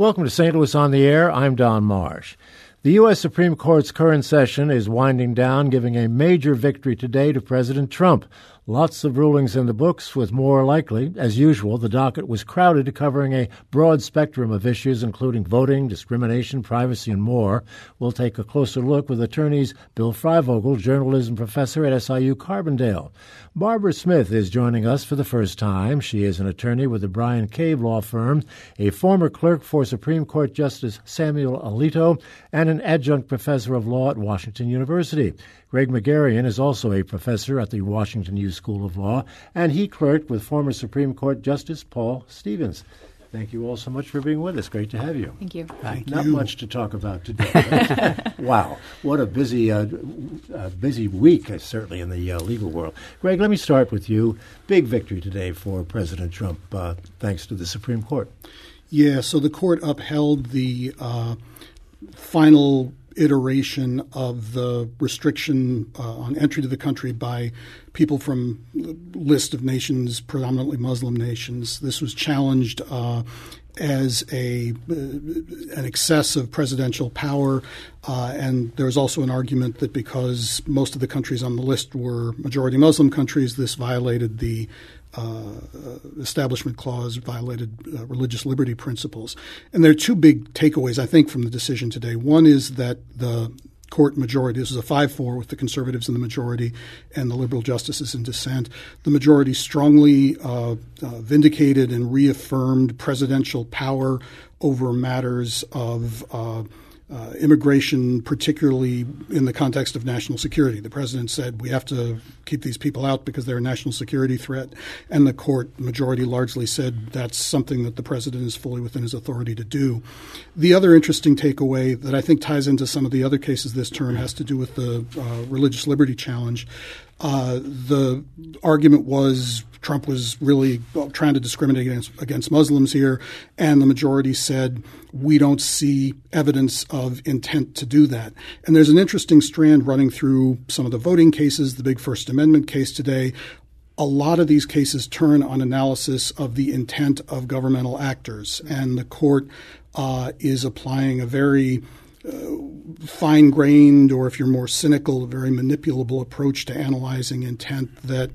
Welcome to St. Louis on the Air. I'm Don Marsh. The U.S. Supreme Court's current session is winding down, giving a major victory today to President Trump. Lots of rulings in the books, with more likely. As usual, the docket was crowded, covering a broad spectrum of issues, including voting, discrimination, privacy, and more. We'll take a closer look with attorneys Bill Freivogel, journalism professor at SIU Carbondale. Barbara Smith is joining us for the first time. She is an attorney with the Bryan Cave Law Firm, a former clerk for Supreme Court Justice Samuel Alito, and an adjunct professor of law at Washington University. Greg Magarian is also a professor at the Washington U School of Law, and he clerked with former Supreme Court Justice Paul Stevens. Thank you all so much for being with us. Great to have you. Thank you. Thank Not you. much to talk about today. wow, what a busy, uh, uh, busy week, uh, certainly in the uh, legal world. Greg, let me start with you. Big victory today for President Trump, uh, thanks to the Supreme Court. Yeah, so the court upheld the uh, final iteration of the restriction uh, on entry to the country by people from list of nations, predominantly Muslim nations. This was challenged uh, as a uh, an excess of presidential power, uh, and there was also an argument that because most of the countries on the list were majority Muslim countries, this violated the uh, Establishment Clause violated uh, religious liberty principles. And there are two big takeaways, I think, from the decision today. One is that the court majority, this is a 5 4 with the conservatives in the majority and the liberal justices in dissent. The majority strongly uh, uh vindicated and reaffirmed presidential power over matters of uh, immigration, particularly in the context of national security. The president said we have to keep these people out because they're a national security threat, and the court majority largely said that's something that the president is fully within his authority to do. The other interesting takeaway that I think ties into some of the other cases this term has to do with the uh, religious liberty challenge. Uh, the argument was Trump was really trying to discriminate against, against Muslims here, and the majority said we don't see evidence of intent to do that. And there's an interesting strand running through some of the voting cases, the big First Amendment case today. A lot of these cases turn on analysis of the intent of governmental actors, and the court uh, is applying a very uh, fine grained, or if you're more cynical, a very manipulable approach to analyzing intent that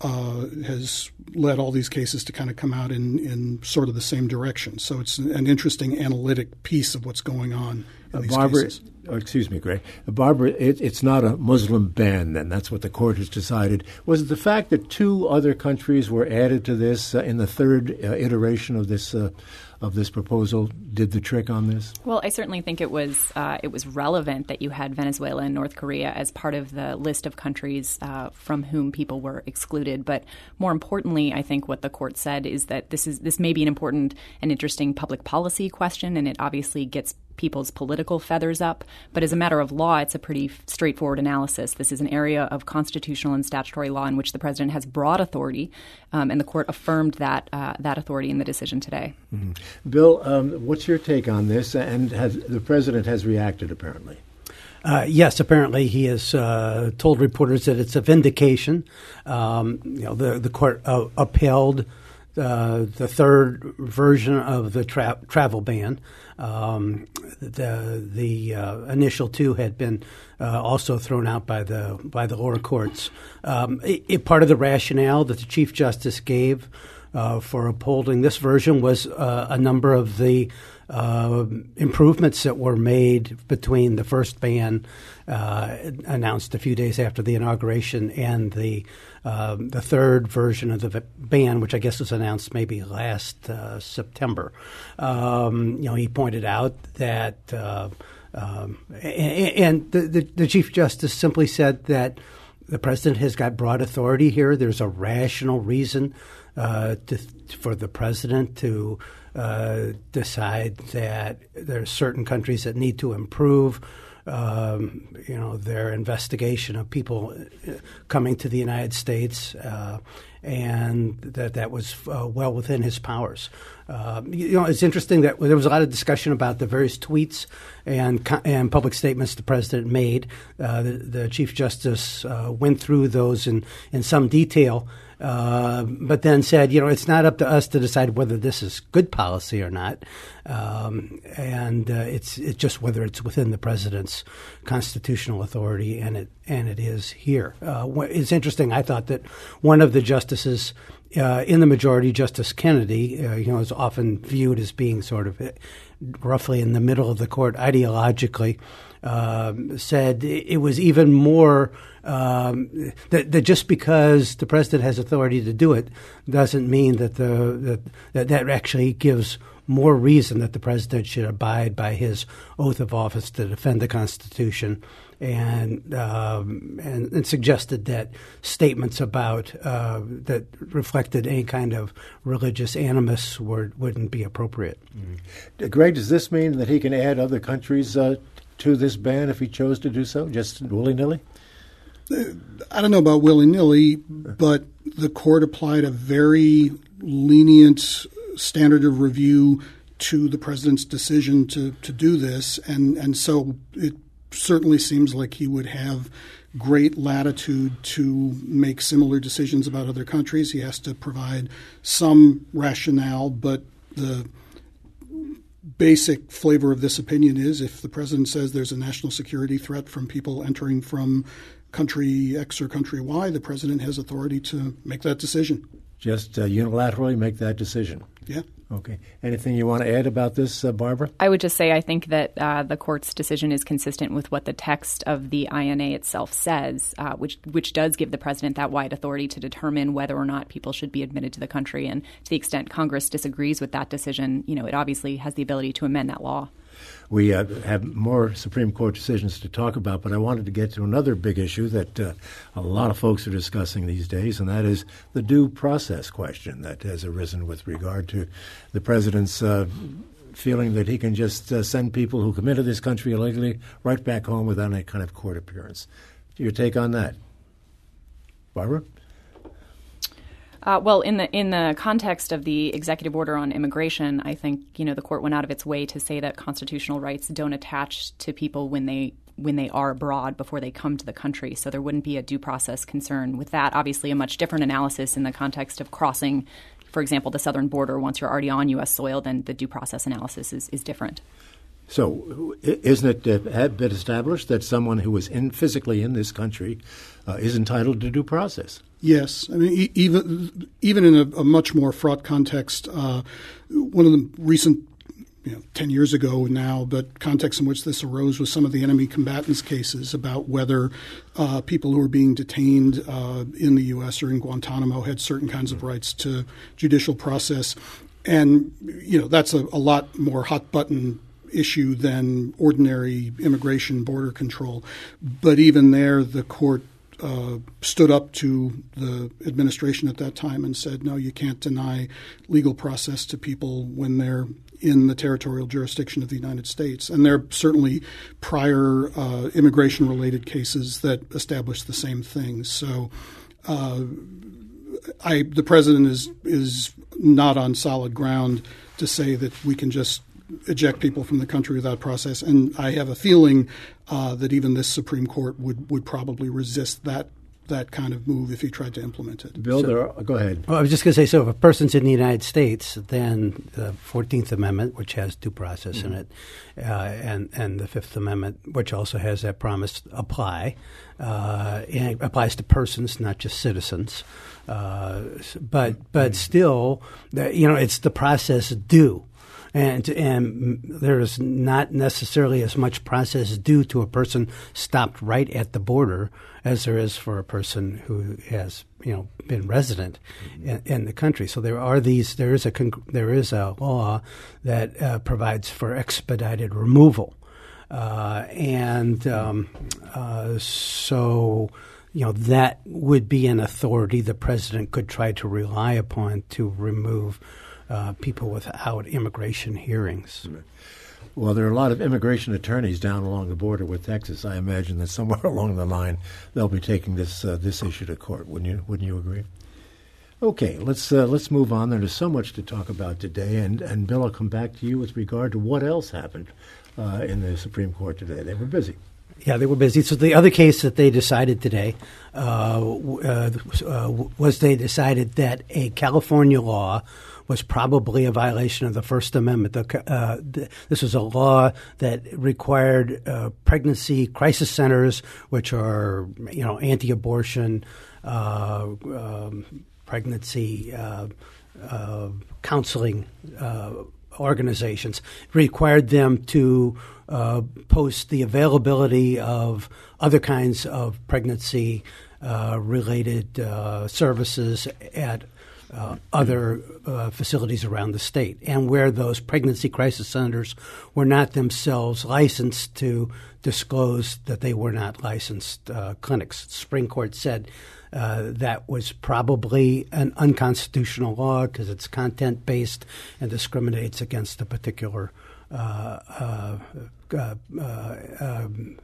uh, has led all these cases to kind of come out in, in sort of the same direction. So it's an interesting analytic piece of what's going on in uh, these Barbara, cases. Oh, excuse me, Greg. Uh, Barbara, it, it's not a Muslim ban, then. That's what the court has decided. Was it the fact that two other countries were added to this uh, in the third uh, iteration of this uh, of this proposal did the trick on this? Well, I certainly think it was uh, it was relevant that you had Venezuela and North Korea as part of the list of countries uh, from whom people were excluded. But more importantly, I think what the court said is that this is this may be an important and interesting public policy question, and it obviously gets people's political feathers up. But as a matter of law, it's a pretty straightforward analysis. This is an area of constitutional and statutory law in which the president has broad authority, um, and the court affirmed that uh, that authority in the decision today. Mm-hmm. Bill, um, what's your take on this? And has, the president has reacted apparently. Uh, yes, apparently he has uh, told reporters that it's a vindication. Um, you know, the the court uh, upheld uh, the third version of the tra- travel ban. Um, the the uh, initial two had been uh, also thrown out by the by the lower courts. Um, it, it, part of the rationale that the chief justice gave uh, for upholding this version was uh, a number of the uh, improvements that were made between the first ban uh, announced a few days after the inauguration and the uh, the third version of the ban, which I guess was announced maybe last uh, September. Um, you know, he pointed out that. Um, and, and the, the, the chief justice simply said that the president has got broad authority here. There's a rational reason uh, to, for the president to uh, decide that there are certain countries that need to improve. Um, you know their investigation of people uh, coming to the United States, uh, and that that was uh, well within his powers. Uh, you know, it's interesting that there was a lot of discussion about the various tweets and and public statements the president made. Uh, the, the, chief justice went through those in in some detail uh, but then said, you know, it's not up to us to decide whether this is good policy or not, um, and uh, it's it's just whether it's within the president's constitutional authority, and it and it is here. Uh, it's interesting. I thought that one of the justices uh, in the majority, Justice Kennedy, uh, you know, is often viewed as being sort of roughly in the middle of the court ideologically. Um, said it was even more um, that, that, just because the president has authority to do it doesn't mean that the that, that actually gives more reason that the president should abide by his oath of office to defend the Constitution and um, and, and, suggested that statements about uh, that reflected any kind of religious animus were, wouldn't be appropriate. Mm-hmm. Greg, does this mean that he can add other countries uh, to this ban if he chose to do so, just willy nilly? Uh, I don't know about willy nilly, but the court applied a very lenient standard of review to the president's decision to, to do this, and, and so it certainly seems like he would have great latitude to make similar decisions about other countries. He has to provide some rationale, but the basic flavor of this opinion is if the president says there's a national security threat from people entering from country X or country Y, the president has authority to make that decision. Just uh, unilaterally make that decision. Yeah. Okay. Anything you want to add about this, uh, Barbara? I would just say I think that uh, the court's decision is consistent with what the text of the INA itself says, uh, which which does give the president that wide authority to determine whether or not people should be admitted to the country. And to the extent Congress disagrees with that decision, you know, it obviously has the ability to amend that law. We uh, have more Supreme Court decisions to talk about, but I wanted to get to another big issue that uh, a lot of folks are discussing these days, and that is the due process question that has arisen with regard to the president's uh, feeling that he can just uh, send people who come into this country illegally right back home without any kind of court appearance. Your take on that, Barbara? Uh, well, in the in the context of the executive order on immigration, I think you know the court went out of its way to say that constitutional rights don't attach to people when they when they are abroad before they come to the country. So there wouldn't be a due process concern with that. Obviously, a much different analysis in the context of crossing, for example, the southern border once you're already on U.S. soil. Then the due process analysis is, is different. So, isn't it uh, been established that someone who is in physically in this country uh, is entitled to due process? Yes, I mean e- even even in a, a, much more fraught context, uh, one of the recent. You know, 10 years ago now, but context in which this arose was some of the enemy combatants cases about whether uh, people who were being detained uh, in the U.S. or in Guantanamo had certain kinds of rights to judicial process. And, you know, that's a, a lot more hot button issue than ordinary immigration border control. But even there, the court uh, stood up to the administration at that time and said, no, you can't deny legal process to people when they're in the territorial jurisdiction of the United States. And there are certainly prior uh, immigration related cases that establish the same thing. So uh, I, the president is, is not on solid ground to say that we can just eject people from the country without process. And I have a feeling uh, that even this Supreme Court would, would probably resist that that kind of move if he tried to implement it. Bill, so, are, go ahead. Well, I was just going to say so if a person's in the United States, then the 14th Amendment, which has due process mm-hmm. in it, uh, and, and the Fifth Amendment, which also has that promise, apply. Uh, and it applies to persons, not just citizens. Uh, but but mm-hmm. still, you know, it's the process due and and there's not necessarily as much process due to a person stopped right at the border as there is for a person who has you know been resident in, in the country. So there are these. There is a there is a law that uh, provides for expedited removal, uh, and um, uh, so you know that would be an authority the president could try to rely upon to remove uh, people without immigration hearings. Well, there are a lot of immigration attorneys down along the border with Texas. I imagine that somewhere along the line they'll be taking this uh, this issue to court. Wouldn't you? Wouldn't you agree? Okay, let's uh, let's move on. There's so much to talk about today, and and Bill, I'll come back to you with regard to what else happened uh, in the Supreme Court today. They were busy. Yeah, they were busy. So the other case that they decided today uh, uh, uh, was they decided that a California law was probably a violation of the First Amendment. The, uh, this was a law that required uh, pregnancy crisis centers, which are you know anti-abortion, uh, um, pregnancy counseling organizations, required them to uh, post the availability of other kinds of pregnancy uh, related uh, services at uh, other uh, facilities around the state, and where those pregnancy crisis centers were not themselves licensed to disclose that they were not licensed uh, clinics. The Supreme Court said that was probably an unconstitutional law because it's content based and discriminates against a particular uh, uh, uh, um,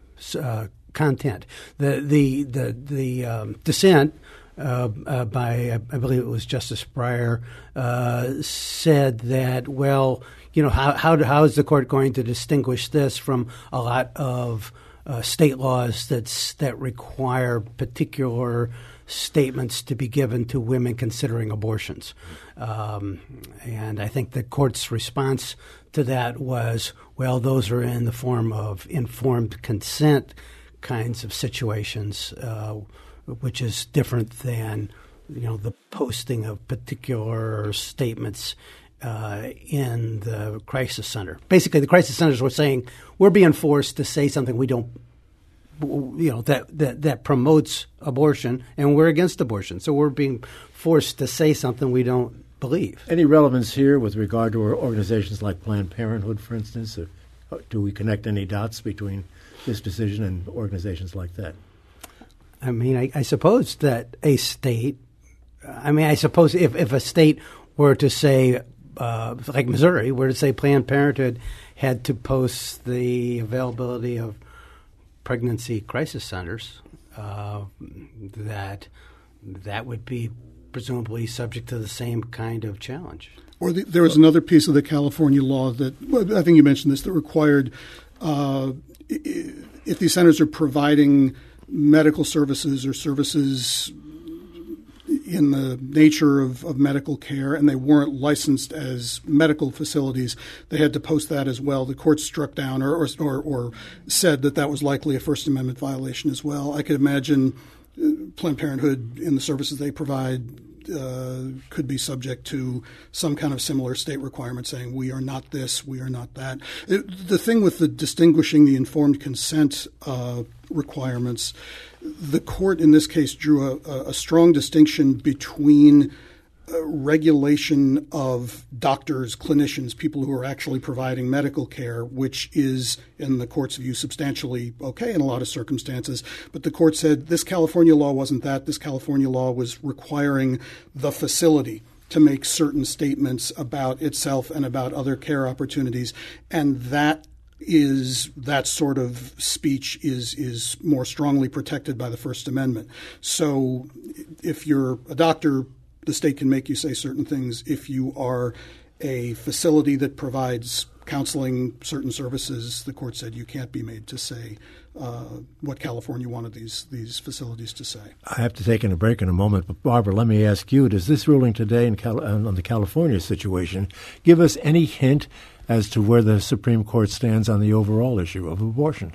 content. The the the the um, dissent. Uh, uh, by I believe it was Justice Breyer uh, said that well you know how how how is the court going to distinguish this from a lot of state laws that's that require particular statements to be given to women considering abortions. Um, and I think the court's response to that was, well, those are in the form of informed consent kinds of situations, uh, which is different than you know the posting of particular statements uh, in the crisis center. Basically, the crisis centers were saying we're being forced to say something we don't you know that, that that promotes abortion and we're against abortion. So we're being forced to say something we don't believe. Any relevance here with regard to organizations like planned parenthood for instance? Or do we connect any dots between this decision and organizations like that i mean i, I suppose that a state i mean i suppose if, if a state were to say uh, like missouri were to say planned parenthood had to post the availability of pregnancy crisis centers, uh, that that would be presumably subject to the same kind of challenge. Or the, there was another piece of the California law that I think you mentioned this that required uh, if these centers are providing medical services or services in the nature of, of medical care and they weren't licensed as medical facilities, they had to post that as well. The court struck down or, or, or, said that that was likely a First Amendment violation as well. I could imagine Planned Parenthood in the services they provide uh, could be subject to some kind of similar state requirement saying we are not this, we are not that. It, the thing with the distinguishing the informed consent uh, requirements the court in this case drew a, a strong distinction between Uh, regulation of doctors, clinicians, people who are actually providing medical care, which is, in the court's view, substantially okay in a lot of circumstances. But the court said this California law wasn't that. This California law was requiring the facility to make certain statements about itself and about other care opportunities. And that is that sort of speech is is more strongly protected by the First Amendment. So, if you're a doctor, the state can make you say certain things. If you are a facility that provides counseling, certain services, the court said you can't be made to say uh, what California wanted these these facilities to say. I have to take in a break in a moment, but Barbara, let me ask you: Does this ruling today Cal- on the California situation give us any hint as to where the Supreme Court stands on the overall issue of abortion?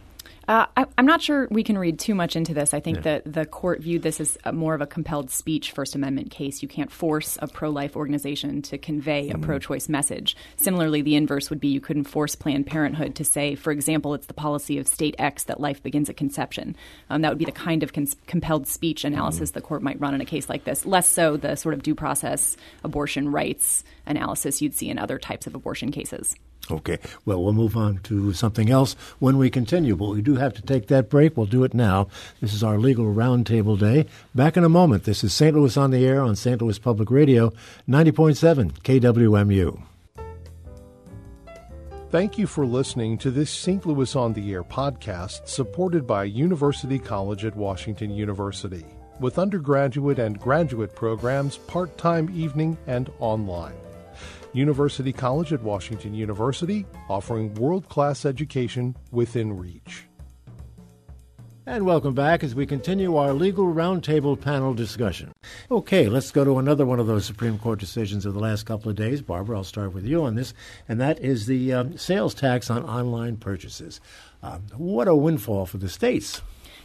Uh, I, am not sure we can read too much into this. I think yeah. that the court viewed this as more of a compelled speech First Amendment case. You can't force a pro life organization to convey mm-hmm. a pro choice message. Similarly, the inverse would be you couldn't force Planned Parenthood to say, for example, it's the policy of state X that life begins at conception. Um, that would be the kind of cons- compelled speech analysis mm-hmm. the court might run in a case like this. Less so the sort of due process abortion rights analysis you'd see in other types of abortion cases. Okay. Well, we'll move on to something else when we continue, but we do have to take that break. We'll do it now. This is our legal roundtable day. Back in a moment. This is St. Louis on the Air on St. Louis Public Radio, 90.7 KWMU. Thank you for listening to this St. Louis on the Air podcast supported by University College at Washington University with undergraduate and graduate programs part time evening and online. University College at Washington University, offering world class education within reach. And welcome back as we continue our legal roundtable panel discussion. Okay, let's go to another one of those Supreme Court decisions of the last couple of days. Barbara, I'll start with you on this, and that is the um, sales tax on online purchases. Um, what a windfall for the states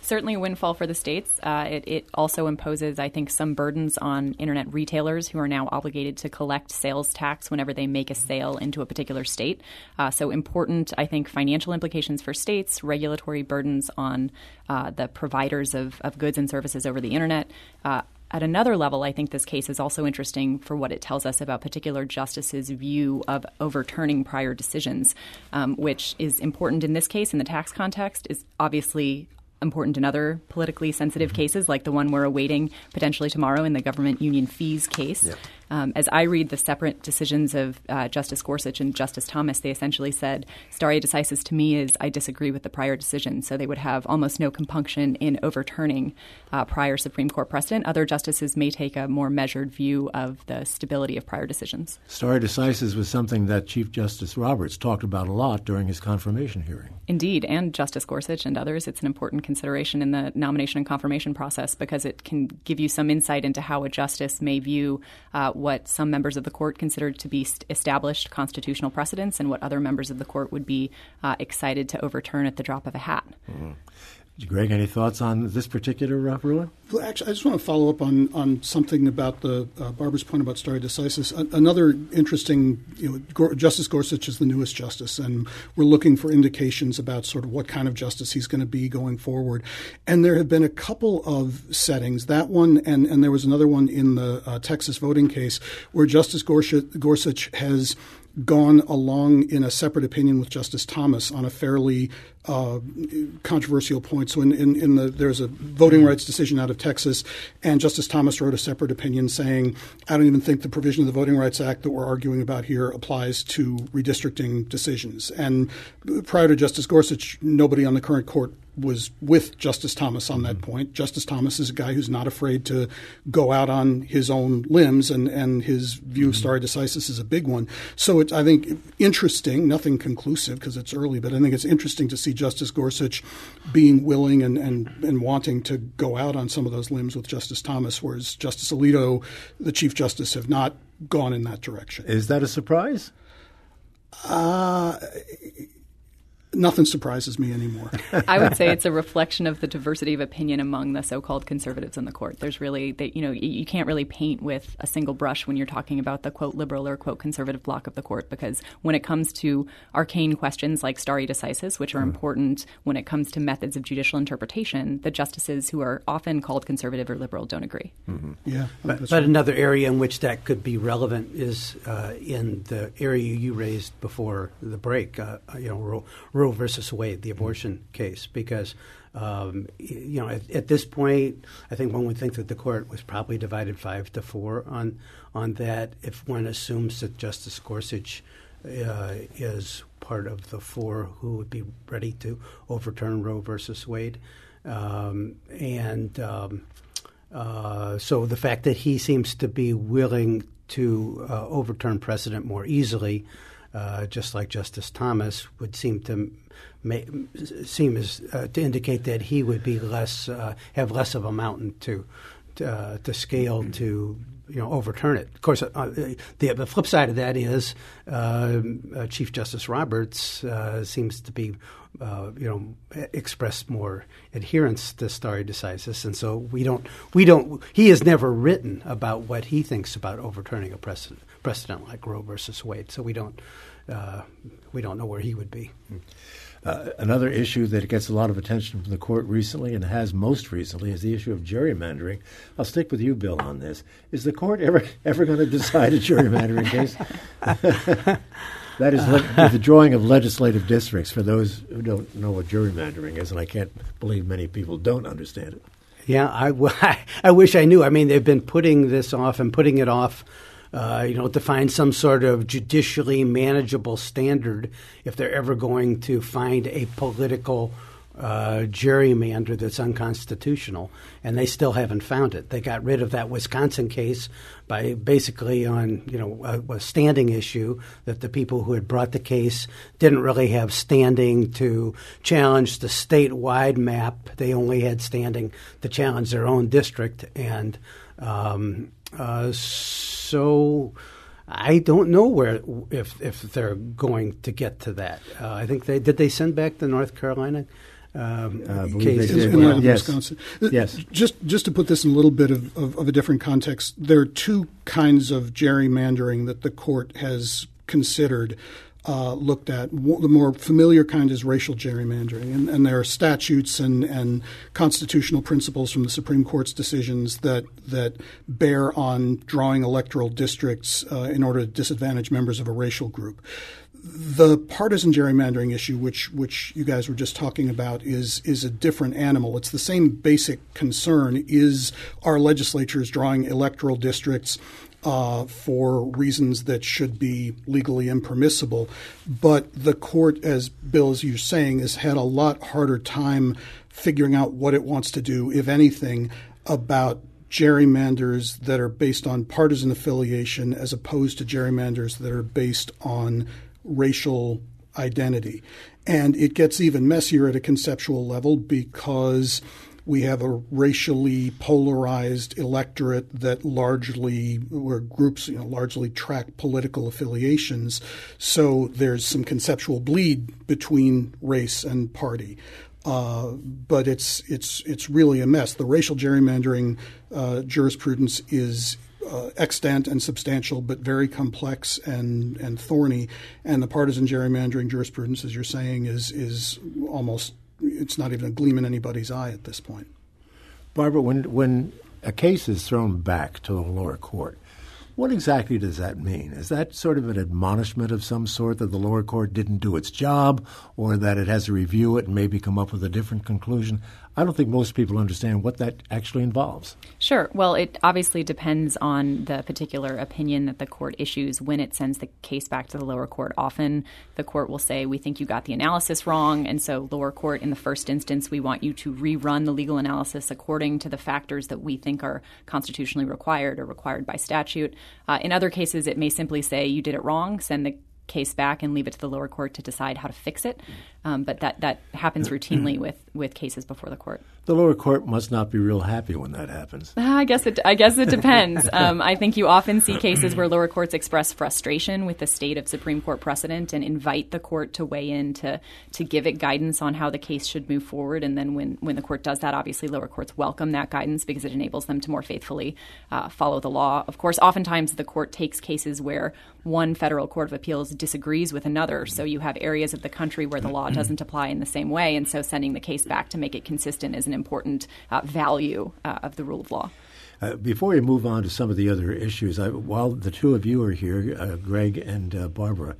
certainly a windfall for the states. Uh, it, it, also imposes, I think, some burdens on internet retailers who are now obligated to collect sales tax whenever they make a sale into a particular state. Uh, so, important, I think, financial implications for states, regulatory burdens on uh, the providers of, of, goods and services over the internet. Uh, at another level, I think this case is also interesting for what it tells us about particular justices' view of overturning prior decisions, um, which is important in this case in the tax context, is obviously important in other politically sensitive mm-hmm. cases, like the one we're awaiting potentially tomorrow in the government union fees case. Yep. Um, as I read the separate decisions of uh, Justice Gorsuch and Justice Thomas, they essentially said stare decisis to me is I disagree with the prior decision. So they would have almost no compunction in overturning uh, prior Supreme Court precedent. Other justices may take a more measured view of the stability of prior decisions. Stare decisis was something that Chief Justice Roberts talked about a lot during his confirmation hearing. Indeed, and Justice Gorsuch and others, it's an important consideration in the nomination and confirmation process because it can give you some insight into how a justice may view uh, what some members of the court considered to be established constitutional precedents and what other members of the court would be uh, excited to overturn at the drop of a hat. Mm-hmm. Greg, any thoughts on this particular uh, ruling? Well, actually, I just want to follow up on, on something about the uh, Barbara's point about stare decisis. A- another interesting, you know, Gor- Justice Gorsuch is the newest justice, and we're looking for indications about sort of what kind of justice he's going to be going forward. And there have been a couple of settings, that one, and, and there was another one in the uh, Texas voting case, where Justice Gorsuch, Gorsuch has gone along in a separate opinion with Justice Thomas on a fairly uh, controversial point. So, in, in, in, the there's a voting rights decision out of Texas, and Justice Thomas wrote a separate opinion saying, "I don't even think the provision of the Voting Rights Act that we're arguing about here applies to redistricting decisions." And prior to Justice Gorsuch, nobody on the current court was with Justice Thomas on that mm-hmm. point. Justice Thomas is a guy who's not afraid to go out on his own limbs, and, and his view of mm-hmm. stare decisis is a big one. So it's, I think, interesting, nothing conclusive because it's early, but I think it's interesting to see Justice Gorsuch being willing and, and, and wanting to go out on some of those limbs with Justice Thomas, whereas Justice Alito, the Chief Justice, have not gone in that direction. Is that a surprise? Uh, nothing surprises me anymore. I would say it's a reflection of the diversity of opinion among the so-called conservatives in the court. There's really, they, you know, you can't really paint with a single brush when you're talking about the quote liberal or quote conservative block of the court because when it comes to arcane questions like stare decisis, which are mm. important when it comes to methods of judicial interpretation, the justices who are often called conservative or liberal don't agree. Mm-hmm. Yeah, but, but right. another area in which that could be relevant is uh, in the area you raised before the break. Uh, you know, Roe versus Wade, the abortion case, because um, you know at, at, this point, I think one would think that the court was probably divided five to four on on that. If one assumes that Justice Gorsuch uh, is part of the four who would be ready to overturn Roe versus Wade, um, and um, uh, so the fact that he seems to be willing to uh, overturn precedent more easily uh, just like Justice Thomas, would seem to may, seem as uh, to indicate that he would be less uh, have less of a mountain to to, uh, to scale to you know overturn it. Of course, uh, the, the flip side of that is Chief Justice Roberts seems to be uh, you know, expressed more adherence to stare decisis, and so we don't, we don't. He has never written about what he thinks about overturning a precedent, precedent like Roe versus Wade. So we don't, uh, we don't know where he would be. Uh, another issue that gets a lot of attention from the court recently and has most recently is the issue of gerrymandering. I'll stick with you, Bill, on this. Is the court ever ever going to decide a gerrymandering case? that is le- the drawing of legislative districts for those who don't know what gerrymandering is, and I can't believe many people don't understand it. Yeah, I, I wish I knew. I mean, they've been putting this off and putting it off uh, you know, to find some sort of judicially manageable standard if they're ever going to find a political uh, gerrymander that's unconstitutional, and they still haven't found it. They got rid of that Wisconsin case by basically on you know a, a, standing issue that the people who had brought the case didn't really have standing to challenge the statewide map. They only had standing to challenge their own district, and um, uh, so. I don't know where if if they're going to get to that. Uh, I think they did. They send back the North Carolina um, uh, case in, in yes. Wisconsin. Yes. Just just to put this in a little bit of, of, of a different context, there are two kinds of gerrymandering that the court has considered. Uh, looked at. The more familiar kind is racial gerrymandering, and, and, there are statutes and, and constitutional principles from the Supreme Court's decisions that that bear on drawing electoral districts uh, in order to disadvantage members of a racial group the partisan gerrymandering issue, which which you guys were just talking about, is is a different animal. It's the same basic concern: is our legislatures drawing electoral districts uh, for reasons that should be legally impermissible? But the court, as Bill, as you're saying, has had a lot harder time figuring out what it wants to do, if anything, about gerrymanders that are based on partisan affiliation as opposed to gerrymanders that are based on racial identity. And it gets even messier at a conceptual level because we have a racially polarized electorate that largely, where groups you know, largely track political affiliations. So there's some conceptual bleed between race and party. Uh, but it's it's it's really a mess. The racial gerrymandering uh, jurisprudence is uh, extant and substantial, but very complex and, and thorny. And the partisan gerrymandering jurisprudence, as you're saying, is is almost it's not even a gleam in anybody's eye at this point. Barbara, when when a case is thrown back to the lower court, what exactly does that mean? Is that sort of an admonishment of some sort that the lower court didn't do its job or that it has to review it and maybe come up with a different conclusion? I don't think most people understand what that actually involves. Sure. Well, it obviously depends on the particular opinion that the court issues when it sends the case back to the lower court. Often the court will say, We think you got the analysis wrong. And so, lower court, in the first instance, we want you to rerun the legal analysis according to the factors that we think are constitutionally required or required by statute. Uh, in other cases, it may simply say, You did it wrong, send the case back and leave it to the lower court to decide how to fix it. Um, but that, that happens routinely with, with cases before the court. The lower court must not be real happy when that happens. I guess it, I guess it depends. um, I think you often see cases where lower courts express frustration with the state of Supreme Court precedent and invite the court to weigh in to, to give it guidance on how the case should move forward. And then when, when the court does that, obviously lower courts welcome that guidance because it enables them to more faithfully uh, follow the law. Of course, oftentimes the court takes cases where one federal court of appeals disagrees with another. So you have areas of the country where the law doesn't apply in the same way, and so sending the case back to make it consistent is an important uh, value uh, of the rule of law. Uh, before we move on to some of the other issues, I, while the two of you are here, uh, Greg and uh, Barbara,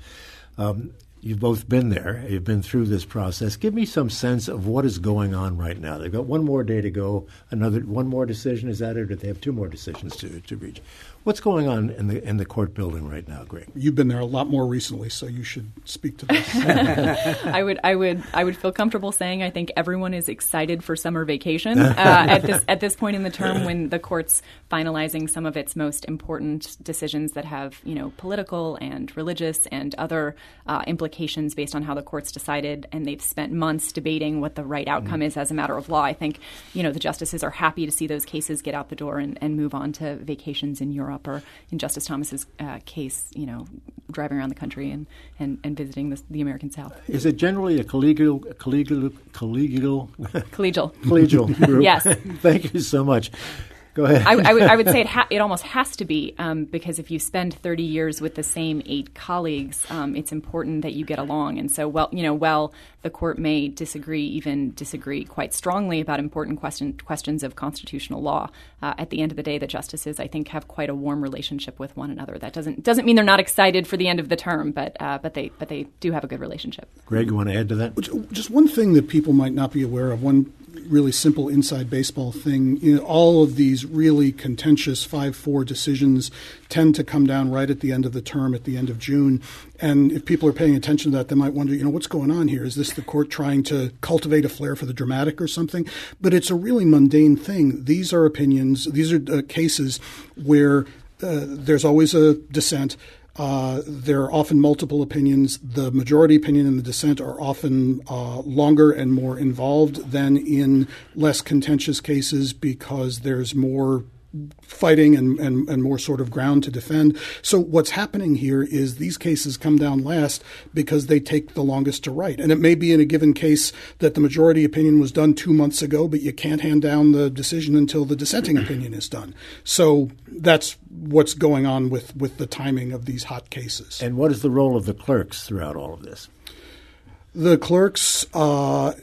um, you've both been there. You've been through this process. Give me some sense of what is going on right now. They've got one more day to go. Another one more decision is that, or do they have two more decisions to to reach? What's going on in the in the court building right now, Greg? You've been there a lot more recently, so you should speak to this. I would I would I would feel comfortable saying I think everyone is excited for summer vacation uh, at this at this point in the term when the court's finalizing some of its most important decisions that have you know political and religious and other uh, implications based on how the court's decided, and they've spent months debating what the right outcome mm. is as a matter of law. I think you know the justices are happy to see those cases get out the door and, and move on to vacations in Europe or in Justice Thomas's uh, case, you know, driving around the country and, and, and visiting the, the American South. Is it generally a collegial, collegial, collegial, collegial, collegial group? yes. Thank you so much. Go ahead. I, I, would, say it, ha- it almost has to be um, because if you spend 30 years with the same eight colleagues, um, it's important that you get along. And so, well, you know, while the court may disagree, even disagree quite strongly about important question, questions of constitutional law, uh, at the end of the day, the justices, I think, have quite a warm relationship with one another. That doesn't doesn't mean they're not excited for the end of the term, but uh, but they but they do have a good relationship. Greg, you want to add to that? Just one thing that people might not be aware of. One really simple inside baseball thing. You know, all of these really contentious 5 4 decisions tend to come down right at the end of the term, at the end of June. And if people are paying attention to that, they might wonder, you know, what's going on here? Is this the court trying to cultivate a flair for the dramatic or something? But it's a really mundane thing. These are opinions, these are uh, cases where uh, there's always a dissent. Uh, there are often multiple opinions. The majority opinion and the dissent are often uh, longer and more involved than in less contentious cases because there's more fighting and, and, and more sort of ground to defend. So what's happening here is these cases come down last because they take the longest to write. And it may be in a given case that the majority opinion was done two months ago, but you can't hand down the decision until the dissenting opinion is done. So that's what's going on with, with the timing of these hot cases. And what is the role of the clerks throughout all of this? The clerks uh,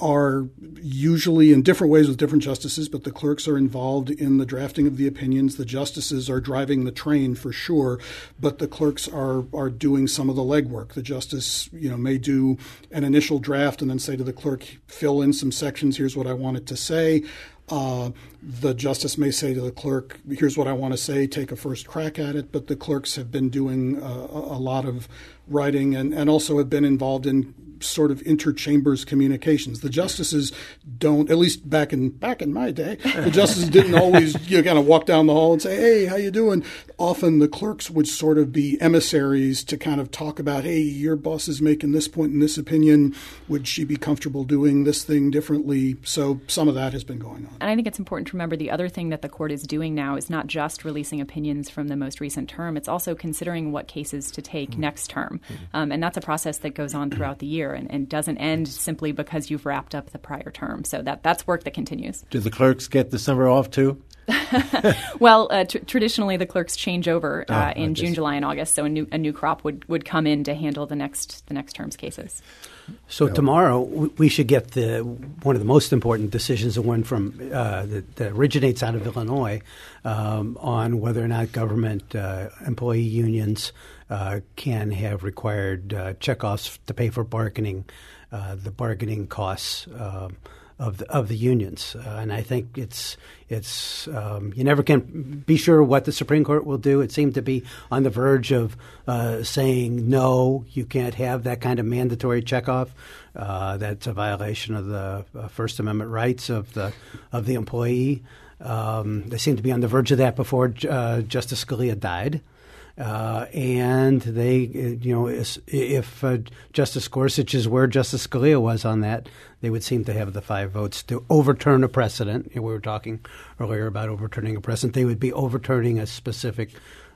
are usually in different ways with different justices, but the clerks are involved in the drafting of the opinions. The justices are driving the train for sure, but the clerks are are doing some of the legwork. The justice, you know, may do an initial draft and then say to the clerk, "Fill in some sections. Here's what I want it to say." Uh, the justice may say to the clerk, "Here's what I want to say. Take a first crack at it." But the clerks have been doing uh, a lot of writing and, and also have been involved in sort of interchambers communications. The justices don't, at least back in back in my day, the justices didn't always you know, kind of walk down the hall and say, "Hey, how you doing?" Often the clerks would sort of be emissaries to kind of talk about, "Hey, your boss is making this point in this opinion. Would she be comfortable doing this thing differently?" So some of that has been going on. And I think it's important to remember the other thing that the court is doing now is not just releasing opinions from the most recent term; it's also considering what cases to take mm-hmm. next term, mm-hmm. um, and that's a process that goes on throughout the year and, and doesn't end simply because you've wrapped up the prior term. So that that's work that continues. Do the clerks get the summer off too? well, uh, t- traditionally the clerks change over uh, oh, in June, July, and August, so a new a new crop would, would come in to handle the next the next term's cases. So tomorrow we should get the one of the most important decisions, the one from uh, that, that, originates out of Illinois, um, on whether or not government uh, employee unions uh, can have required uh, checkoffs to pay for bargaining, uh, the bargaining costs um, of the, of the unions. Uh, and I think it's it's um, you never can be sure what the Supreme Court will do. It seemed to be on the verge of uh, saying no, you can't have that kind of mandatory checkoff. Uh, that's a violation of the First Amendment rights of the of the employee. Um, they seemed to be on the verge of that before Justice Scalia died. Uh, and they, you know, if uh, Justice Gorsuch is where Justice Scalia was on that, they would seem to have the five votes to overturn a precedent. We were talking earlier about overturning a precedent. They would be overturning a specific,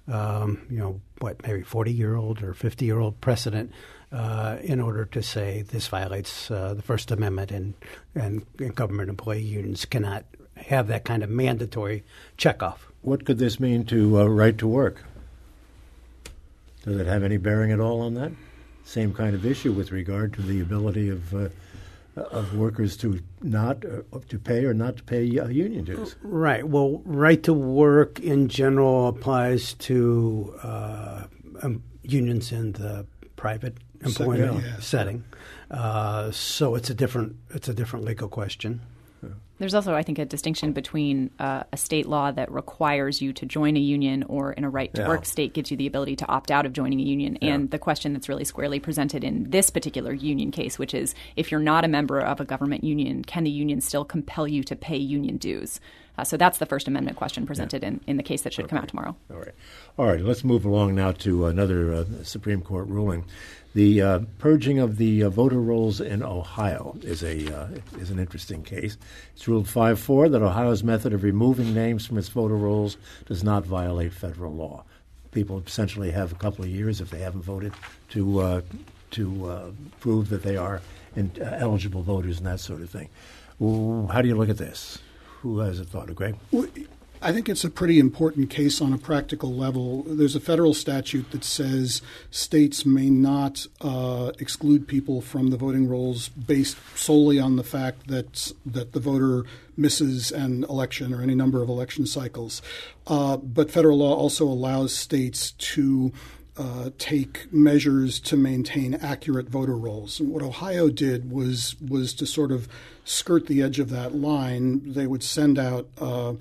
um, you know, what maybe forty-year-old or fifty-year-old precedent uh, in order to say this violates uh, the First Amendment and, and, and government employee unions cannot have that kind of mandatory checkoff. What could this mean to uh, right to work? Does it have any bearing at all on that? Same kind of issue with regard to the ability of uh, of workers to not uh, to pay or not to pay uh, union dues. Right. Well, right to work in general applies to uh, um, unions in the private employment yeah. setting. Uh, so it's a different it's a different legal question. There's also, I think, a distinction between uh, a state law that requires you to join a union or in a right to yeah. work state gives you the ability to opt out of joining a union, yeah. and the question that's really squarely presented in this particular union case, which is if you're not a member of a government union, can the union still compel you to pay union dues? Uh, so that's the First Amendment question presented yeah. in, in the case that should okay. come out tomorrow. All right. All right. Let's move along now to another uh, Supreme Court ruling. The uh, purging of the uh, voter rolls in Ohio is a uh, is an interesting case. It's ruled five four that Ohio's method of removing names from its voter rolls does not violate federal law. People essentially have a couple of years if they haven't voted to uh, to uh, prove that they are in, uh, eligible voters and that sort of thing. How do you look at this? Who has a thought, Greg? I think it's a pretty important case on a practical level. There's a federal statute that says states may not uh, exclude people from the voting rolls based solely on the fact that that the voter misses an election or any number of election cycles. Uh, but federal law also allows states to uh, take measures to maintain accurate voter rolls. And what Ohio did was was to sort of skirt the edge of that line. They would send out uh,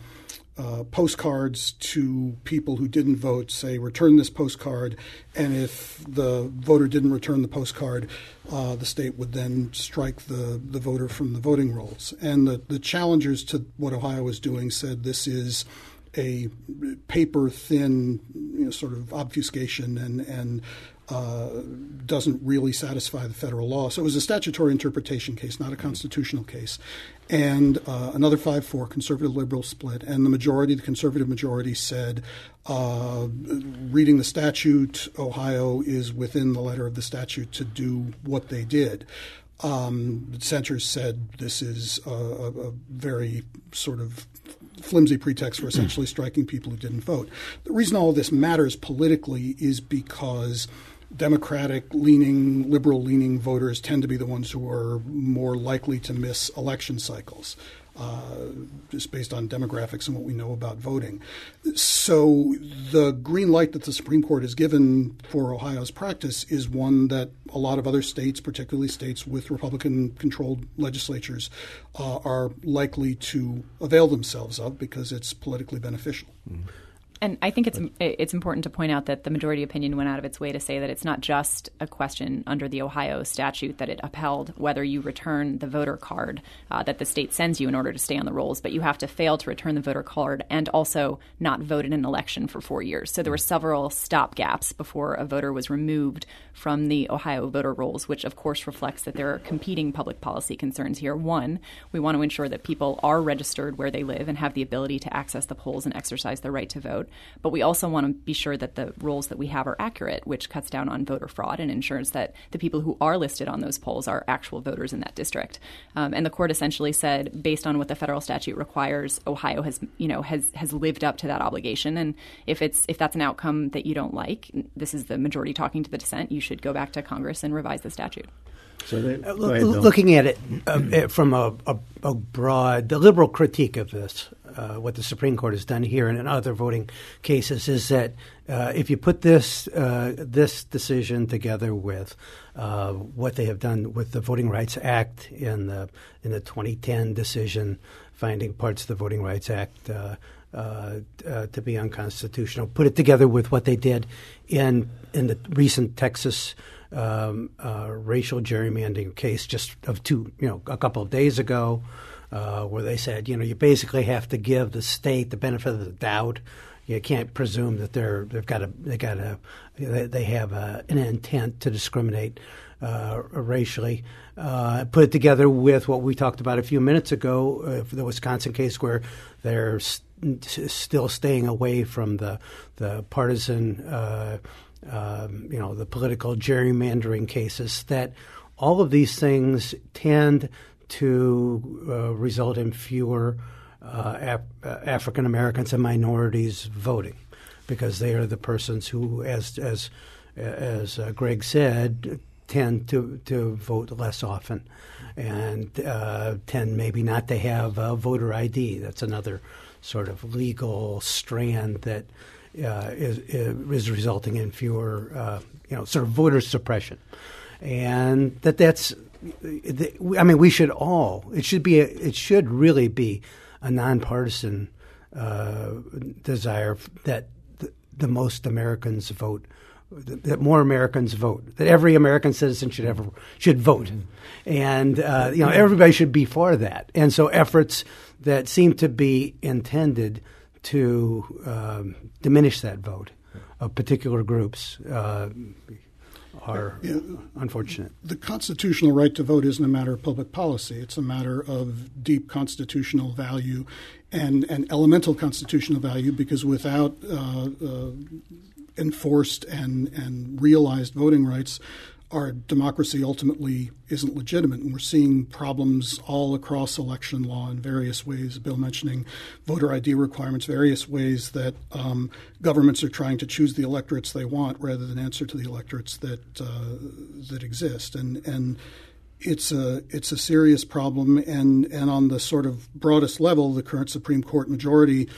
uh, postcards to people who didn't vote, say, return this postcard, and if the voter didn't return the postcard, uh, the state would then strike the, the voter from the voting rolls. And the, the challengers to what Ohio was doing said this is a paper thin you know, sort of obfuscation and, and uh, doesn't really satisfy the federal law. So it was a statutory interpretation case, not a constitutional case. And uh, another 5 4 conservative liberal split. And the majority, the conservative majority, said, uh, reading the statute, Ohio is within the letter of the statute to do what they did. Um, dissenters said this is a, a, very sort of flimsy pretext for essentially striking people who didn't vote. The reason all of this matters politically is because Democratic leaning, liberal leaning voters tend to be the ones who are more likely to miss election cycles. Uh, just based on demographics and what we know about voting. So, the green light that the Supreme Court has given for Ohio's practice is one that a lot of other states, particularly states with Republican controlled legislatures, uh, are likely to avail themselves of because it's politically beneficial. Mm-hmm. And I think it's it's important to point out that the majority opinion went out of its way to say that it's not just a question under the Ohio statute that it upheld whether you return the voter card uh, that the state sends you in order to stay on the rolls, but you have to fail to return the voter card and also not vote in an election for four years. So there were several stop gaps before a voter was removed from the Ohio voter rolls, which of course reflects that there are competing public policy concerns here. One, we want to ensure that people are registered where they live and have the ability to access the polls and exercise their right to vote. But we also want to be sure that the rules that we have are accurate, which cuts down on voter fraud and ensures that the people who are listed on those polls are actual voters in that district. Um, and the court essentially said, based on what the federal statute requires, Ohio has, you know, has has lived up to that obligation. And if it's if that's an outcome that you don't like, this is the majority talking to the dissent. You should go back to Congress and revise the statute. So they, uh, ahead, looking at it uh, from a, a, a, broad, the liberal critique of this, uh, what the Supreme Court has done here and in other voting cases is that uh, if you put this uh, this decision together with uh, what they have done with the Voting Rights Act in the in the 2010 decision finding parts of the Voting Rights Act. Uh, uh, to be unconstitutional. Put it together with what they did in in the recent Texas um, racial gerrymandering case, just of two, you know, a couple of days ago, uh, where they said, you know, you basically have to give the state the benefit of the doubt. You can't presume that they're they've got a they got a they have a, an intent to discriminate uh, racially. Uh, put it together with what we talked about a few minutes ago, uh, the Wisconsin case, where they're st- still staying away from the the partisan, uh, um, you know, the political gerrymandering cases. That all of these things tend to uh, result in fewer uh, Af- uh, African Americans and minorities voting, because they are the persons who, as as as uh, Greg said, tend to to vote less often, and uh, tend maybe not to have voter ID. That's another sort of legal strand that is, is resulting in fewer, you know, sort of voter suppression, and that that's I mean, we should all. It should be. A, it should really be a nonpartisan uh, desire that the, the, most Americans vote. That more Americans vote. That every American citizen should ever should vote, and uh, you know everybody should be for that. And so efforts that seem to be intended to um, diminish that vote of particular groups. Uh, are yeah, unfortunate. The constitutional right to vote isn't a matter of public policy. It's a matter of deep constitutional value and, and elemental constitutional value because without uh, uh, enforced and, and realized voting rights, our democracy ultimately isn't legitimate. And we're seeing problems all across election law in various ways. Bill mentioning voter ID requirements, various ways that um, governments are trying to choose the electorates they want rather than answer to the electorates that uh, that exist. And and it's a it's a serious problem. And and on the sort of broadest level, the current Supreme Court majority.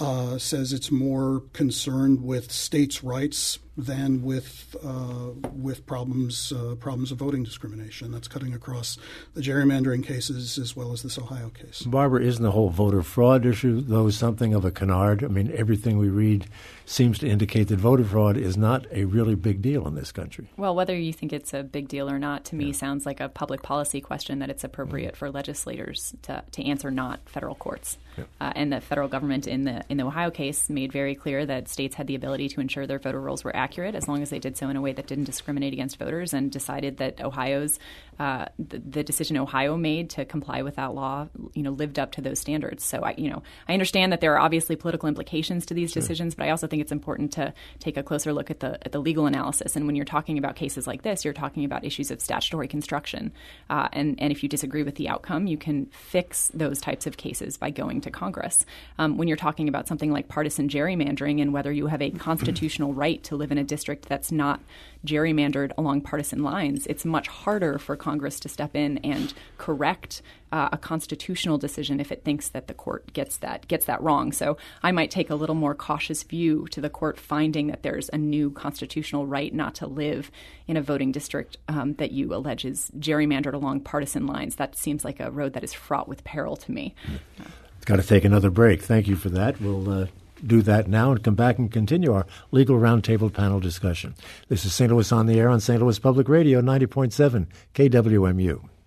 Uh, says it's more concerned with states' rights than with uh, with problems uh, problems of voting discrimination. That's cutting across the gerrymandering cases as well as this Ohio case. Barbara, isn't the whole voter fraud issue though something of a canard? I mean, everything we read seems to indicate that voter fraud is not a really big deal in this country. Well, whether you think it's a big deal or not, to me, sounds like a public policy question that it's appropriate mm-hmm. for legislators to, to answer, not federal courts. Yeah. Uh, and the federal government in the in the Ohio case made very clear that states had the ability to ensure their voter rolls were accurate as long as they did so in a way that didn't discriminate against voters, and decided that Ohio's uh, the, the, decision Ohio made to comply with that law, you know, lived up to those standards. So I, you know, I understand that there are obviously political implications to these sure. decisions, but I also think it's important to take a closer look at the at the legal analysis. And when you're talking about cases like this, you're talking about issues of statutory construction. Uh, and and if you disagree with the outcome, you can fix those types of cases by going to Congress. Um, when you're talking about something like partisan gerrymandering and whether you have a constitutional right to live in a district that's not gerrymandered along partisan lines, it's much harder for Congress to step in and correct uh, a constitutional decision if it thinks that the court gets that gets that wrong. So I might take a little more cautious view to the court finding that there's a new constitutional right not to live in a voting district um, that you allege is gerrymandered along partisan lines. That seems like a road that is fraught with peril to me. It's got to take another break. Thank you for that. We'll. Uh do that now and come back and continue our legal roundtable panel discussion. This is St. Louis on the Air on St. Louis Public Radio, 90.7 KWMU.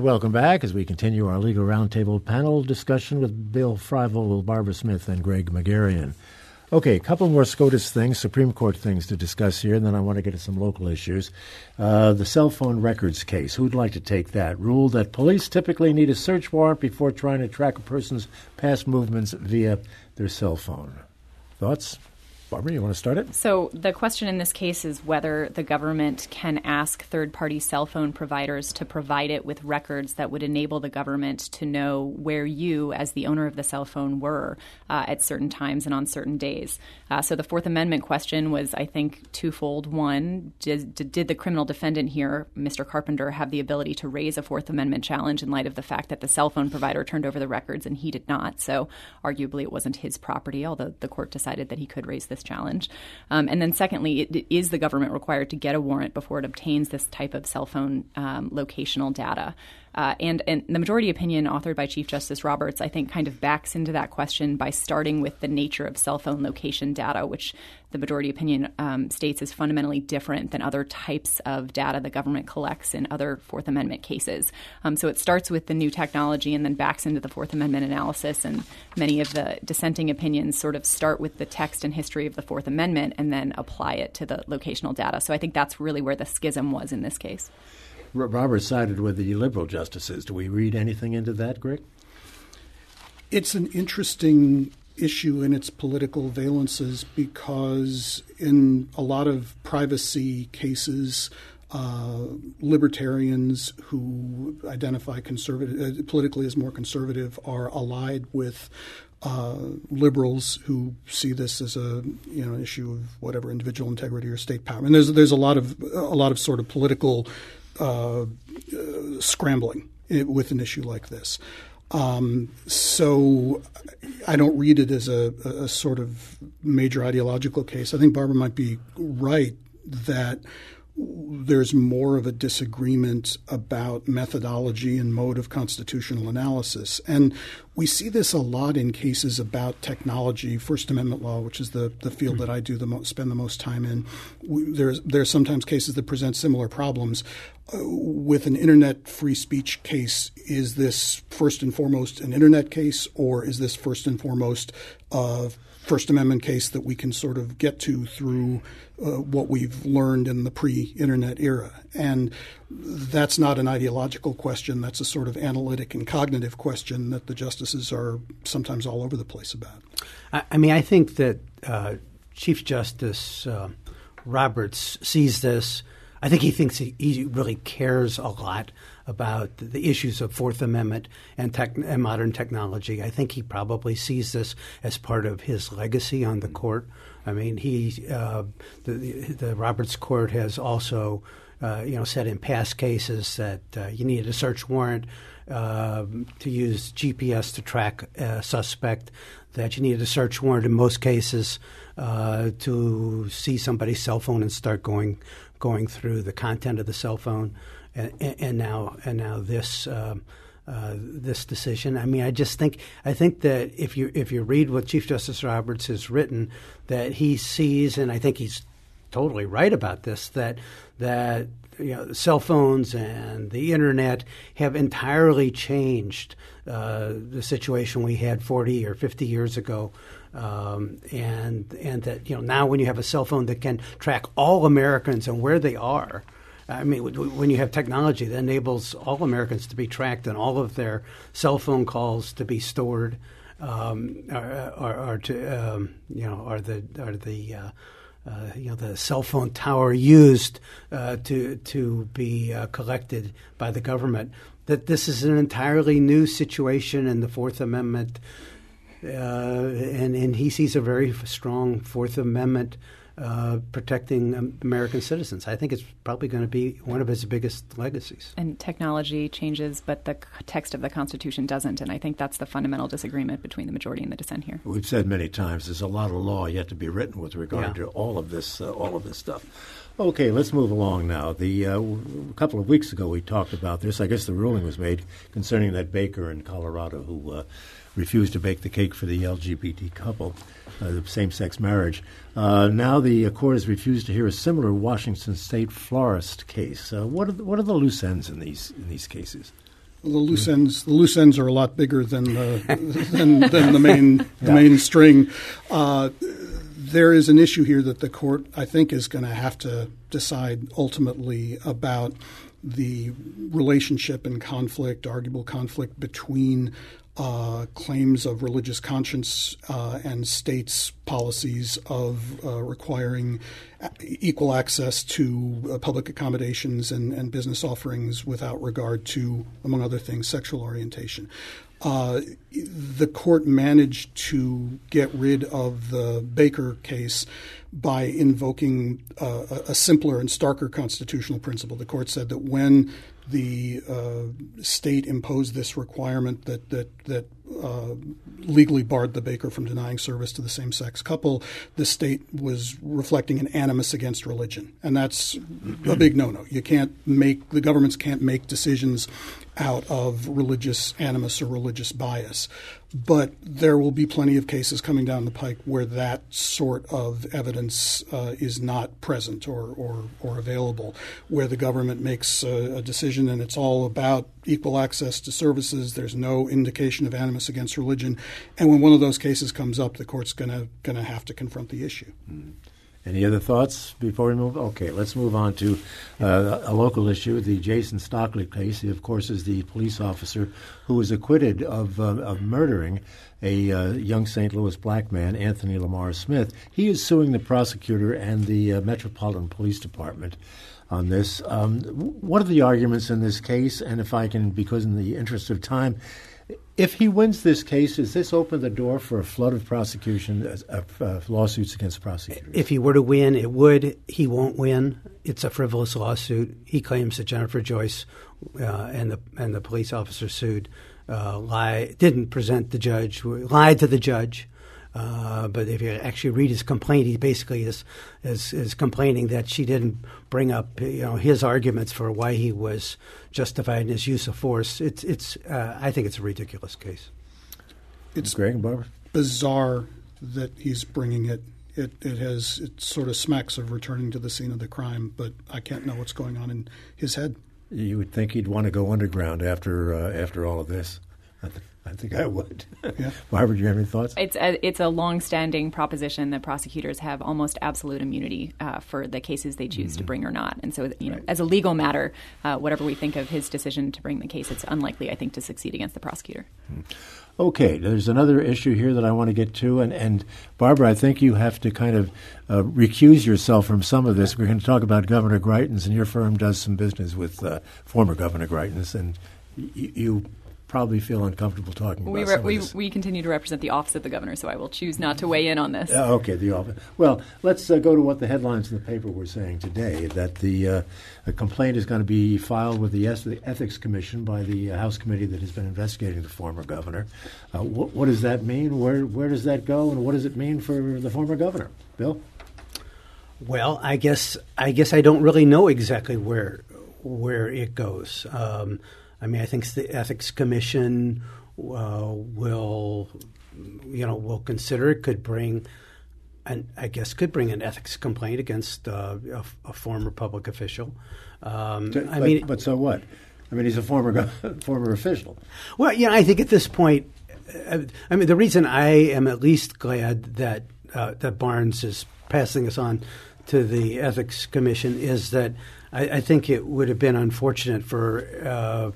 Welcome back as we continue our legal roundtable panel discussion with Bill Freivogel, Barbara Smith, and Greg Magarian. Okay, a couple more SCOTUS things, Supreme Court things to discuss here, and then I want to get to some local issues. Uh, the cell phone records case. Who'd like to take that? Rule that police typically need a search warrant before trying to track a person's past movements via their cell phone. Thoughts? Barbara, you want to start it? So, the question in this case is whether the government can ask third party cell phone providers to provide it with records that would enable the government to know where you, as the owner of the cell phone, were uh, at certain times and on certain days. Uh, so, the Fourth Amendment question was, I think, twofold. One, did, did the criminal defendant here, Mr. Carpenter, have the ability to raise a Fourth Amendment challenge in light of the fact that the cell phone provider turned over the records and he did not? So, arguably, it wasn't his property, although the court decided that he could raise this this challenge. Um, and then, secondly, it, is the government required to get a warrant before it obtains this type of cell phone um, locational data? Uh, and, and the majority opinion authored by Chief Justice Roberts, I think, kind of backs into that question by starting with the nature of cell phone location data, which the majority opinion um, states is fundamentally different than other types of data the government collects in other Fourth Amendment cases. Um, so it starts with the new technology and then backs into the Fourth Amendment analysis. And many of the dissenting opinions sort of start with the text and history of the Fourth Amendment and then apply it to the locational data. So I think that's really where the schism was in this case. Robert sided with the liberal justices. Do we read anything into that, Greg? It's an interesting issue in its political valences because in a lot of privacy cases, uh, libertarians who identify conservative uh, politically as more conservative are allied with uh, liberals who see this as a you know issue of whatever individual integrity or state power. And there's there's a lot of a lot of sort of political uh, scrambling with an issue like this. Um, so I don't read it as a, a, sort of major ideological case. I think Barbara might be right that there's more of a disagreement about methodology and mode of constitutional analysis. And we see this a lot in cases about technology, First Amendment law, which is the, the field that I do the most, spend the most time in. There's there are sometimes cases that present similar problems. Uh, with an internet free speech case, is this first and foremost an internet case, or is this first and foremost a First Amendment case that we can sort of get to through uh, what we've learned in the pre-internet era? And that's not an ideological question. That's a sort of analytic and cognitive question that the justices are sometimes all over the place about. I, I mean, I think that uh, Chief Justice uh, Roberts sees this. I think he thinks he, he really cares a lot about the issues of Fourth Amendment and, tech, and modern technology. I think he probably sees this as part of his legacy on the court. I mean, he uh, the, the Roberts Court has also uh, you know said in past cases that uh, you needed a search warrant uh, to use GPS to track a suspect. That you needed a search warrant in most cases uh, to see somebody's cell phone and start going going through the content of the cell phone, and, and now and now this. Um, uh, this decision. I mean, I just think I think that if you if you read what Chief Justice Roberts has written, that he sees, and I think he's totally right about this, that that you know, cell phones and the internet have entirely changed uh, the situation we had 40 or 50 years ago. Um, and and that you know now when you have a cell phone that can track all Americans and where they are, I mean, when you have technology that enables all Americans to be tracked and all of their cell phone calls to be stored, um, are, to um, you know are the are the uh, uh, you know the cell phone tower used uh, to to be uh, collected by the government. That this is an entirely new situation in the Fourth Amendment, uh, and and he sees a very strong Fourth Amendment uh, protecting American citizens. I think it's probably going to be one of his biggest legacies. And technology changes, but the text of the Constitution doesn't. And I think that's the fundamental disagreement between the majority and the dissent here. We've said many times there's a lot of law yet to be written with regard yeah. to all of this, uh, all of this stuff. Okay, let's move along now. The uh, a couple of weeks ago we talked about this. I guess the ruling was made concerning that baker in Colorado who uh, refused to bake the cake for the LGBT couple, uh, the same-sex marriage. Uh, now the court has refused to hear a similar Washington State florist case. Uh, what are the, what are the loose ends in these in these cases? Well, the loose ends the loose ends are a lot bigger than the than, than, the main the main string. Uh, there is an issue here that the court I think is going to have to decide ultimately about the relationship and conflict, arguable conflict between uh, claims of religious conscience uh, and states' policies of uh, requiring equal access to uh, public accommodations and, and, business offerings without regard to, among other things, sexual orientation. Uh, the court managed to get rid of the Baker case by invoking uh, a simpler and starker constitutional principle. The court said that when the uh, state imposed this requirement that that that uh, legally barred the baker from denying service to the same-sex couple. The state was reflecting an animus against religion, and that's a big no-no. You can't make the governments can't make decisions out of religious animus or religious bias. But there will be plenty of cases coming down the pike where that sort of evidence uh, is not present or, or, or, available, where the government makes a, a, decision and it's all about equal access to services. There's no indication of animus against religion. And when one of those cases comes up, the court's going to have to confront the issue. Mm-hmm. Any other thoughts before we move? Okay, let's move on to uh, a local issue. The Jason Stockley case, he, of course, is the police officer who was acquitted of, uh, of murdering a uh, young St. Louis black man, Anthony Lamar Smith. He is suing the prosecutor and the uh, Metropolitan Police Department on this. Um, what are the arguments in this case? And if I can, because in the interest of time, if he wins this case, does this open the door for a flood of prosecution, of uh, lawsuits against prosecutors? If he were to win, it would. He won't win. It's a frivolous lawsuit. He claims that Jennifer Joyce uh, and the and the police officer sued uh, lie didn't present the judge, lied to the judge, uh, but if you actually read his complaint, he basically is, is, is complaining that she didn't bring up you know his arguments for why he was justified in his use of force. It's it's uh, I think it's a ridiculous case. It's Greg Barbara. bizarre that he's bringing it. It it has it sort of smacks of returning to the scene of the crime, but I can't know what's going on in his head. You would think he'd want to go underground after uh, after all of this. I think I would. Yeah. Barbara, do you have any thoughts? It's a, it's a long-standing proposition that prosecutors have almost absolute immunity uh, for the cases they choose mm-hmm. to bring or not. And so, you know, right. as a legal matter, uh, whatever we think of his decision to bring the case, it's unlikely, I think, to succeed against the prosecutor. Mm-hmm. Okay, there's another issue here that I want to get to, and, and Barbara, I think you have to kind of uh, recuse yourself from some of this. We're going to talk about Governor Greitens, and your firm does some business with uh, former Governor Greitens, and y- you probably feel uncomfortable talking we about re- we, we continue to represent the office of the governor, so I will choose not to weigh in on this. Uh, okay, the office. Well, let's uh, go to what the headlines in the paper were saying today that the uh, complaint is going to be filed with the, the Ethics Commission by the uh, House committee that has been investigating the former governor. Uh, wh- what does that mean? Where, where does that go, and what does it mean for the former governor? Bill? Well, I guess I guess I don't really know exactly where where it goes. Um, I mean, I think the Ethics Commission uh, will, you know, will consider it. Could bring, and I guess could bring an ethics complaint against uh, a, a, former public official. Um, but, I mean, but so what? I mean, he's a former former official. Well, yeah, I think at this point, uh, I mean, the reason I am at least glad that uh, that Barnes is passing us on to the ethics commission is that I, I think it would have been unfortunate for uh,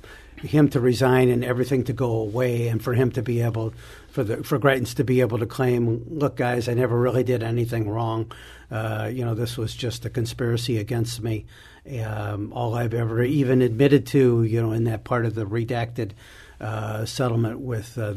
him to resign and everything to go away, and for him to be able, for the for Greitens to be able to claim, look, guys, I never really did anything wrong. Uh, you know, this was just a conspiracy against me. Um, all I've ever even admitted to, you know, in that part of the redacted uh, settlement with uh,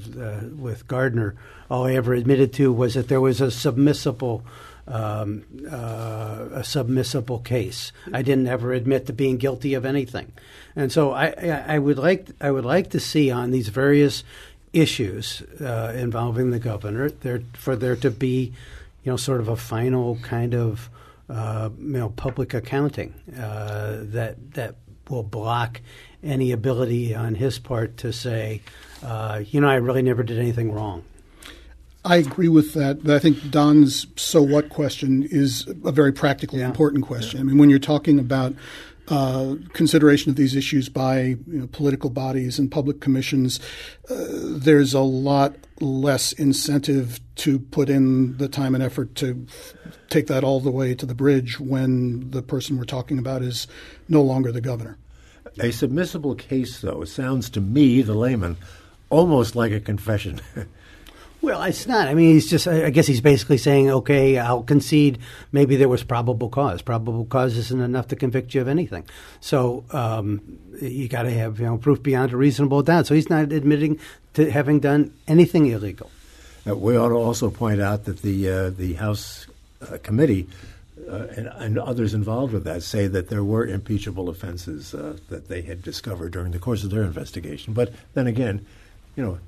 with Gardner, all I ever admitted to was that there was a submissible um, uh, a submissible case. I didn't ever admit to being guilty of anything, and so I, I would like I would like to see on these various issues uh, involving the governor there for there to be, you know, sort of a final kind of uh, you know public accounting uh, that that will block any ability on his part to say, uh, you know, I really never did anything wrong. I agree with that. But I think Don's so what question is a very practically yeah. important question. Yeah. I mean, when you're talking about uh, consideration of these issues by you know, political bodies and public commissions, uh, there's a lot less incentive to put in the time and effort to take that all the way to the bridge when the person we're talking about is no longer the governor. A submissible case, though, sounds to me, the layman, almost like a confession. Well, it's not. I mean, he's just, I guess he's basically saying, okay, I'll concede maybe there was probable cause. Probable cause isn't enough to convict you of anything. So um, you got to have you know, proof beyond a reasonable doubt. So he's not admitting to having done anything illegal. Uh, we ought to also point out that the, uh, the House uh, committee uh, and, and, others involved with that say that there were impeachable offenses uh, that they had discovered during the course of their investigation. But then again, you know,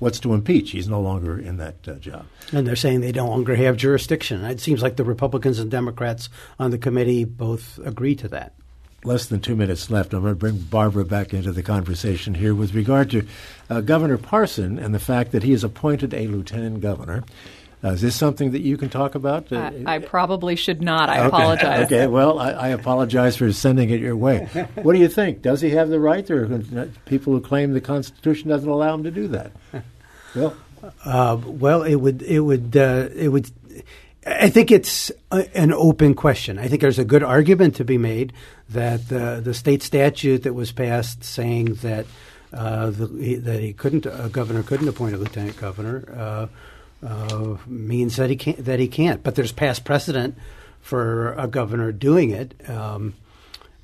what's to impeach? He's no longer in that uh, job. And they're saying they no longer have jurisdiction. It seems like the Republicans and Democrats on the committee both agree to that. Less than two minutes left. I'm going to bring Barbara back into the conversation here with regard to uh, Governor Parson and the fact that he has appointed a lieutenant governor. Uh, is this something that you can talk about? Uh, I probably should not. I okay. apologize. okay, well, I, I, apologize for sending it your way. What do you think? Does he have the right, or people who claim the Constitution doesn't allow him to do that? Well, uh, well, it would, it would, uh, it would. I think it's a, an open question. I think there's a good argument to be made that the the state statute that was passed saying that uh, the, that he couldn't, a governor couldn't appoint a lieutenant governor uh, means that he can't. That he can't. But there's past precedent for a governor doing it. Um,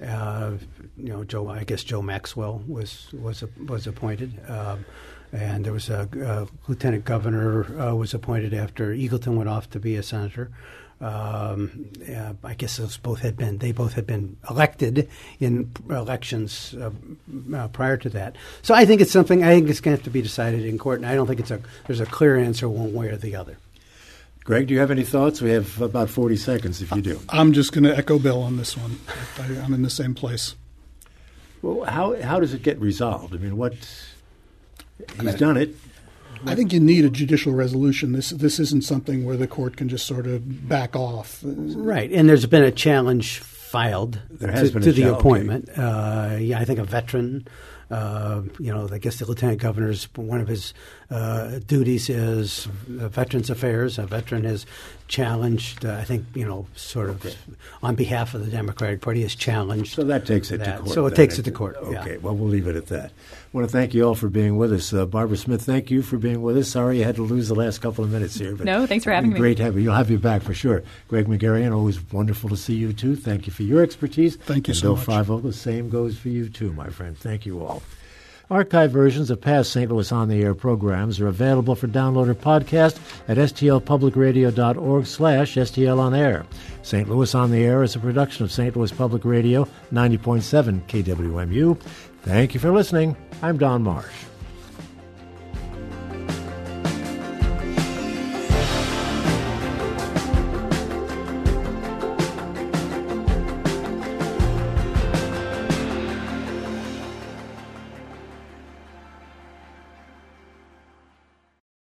uh, you know, Joe. I guess Joe Maxwell was was was appointed, um, and there was a, a lieutenant governor uh, was appointed after Eagleton went off to be a senator. Um, uh, I guess those both had been they both had been elected in elections uh, uh, prior to that. So I think it's something I think it's going to have to be decided in court, and I don't think it's a there's a clear answer one way or the other. Greg, do you have any thoughts? We have about 40 seconds if you do. I'm just going to echo Bill on this one. I, am in the same place. Well, how, how does it get resolved? I mean, what he's done it. I think you need a judicial resolution. This this isn't something where the court can just sort of back off. Right, and there's been a challenge filed there has to, to the appointment. Uh, yeah, I think a veteran uh, you know, I guess the lieutenant governor's one of his uh, duties is uh, Veterans Affairs. A veteran has challenged, uh, I think, you know, sort of okay. on behalf of the Democratic Party, has challenged. So that takes it that. to court. So it then. takes it to court. Okay, yeah. well, we'll leave it at that. I want to thank you all for being with us. Uh, Barbara Smith, thank you for being with us. Sorry you had to lose the last couple of minutes here. But no, thanks for having great me. Great having you. You'll have you back for sure. Greg Magarian, always wonderful to see you too. Thank you for your expertise. Thank you and so Bill much. Fivel, the same goes for you too, my friend. Thank you all. Archive versions of past St. Louis On the Air programs are available for download or podcast at stlpublicradio.org slash stlonair. St. Louis On the Air is a production of St. Louis Public Radio, 90.7 KWMU. Thank you for listening. I'm Don Marsh.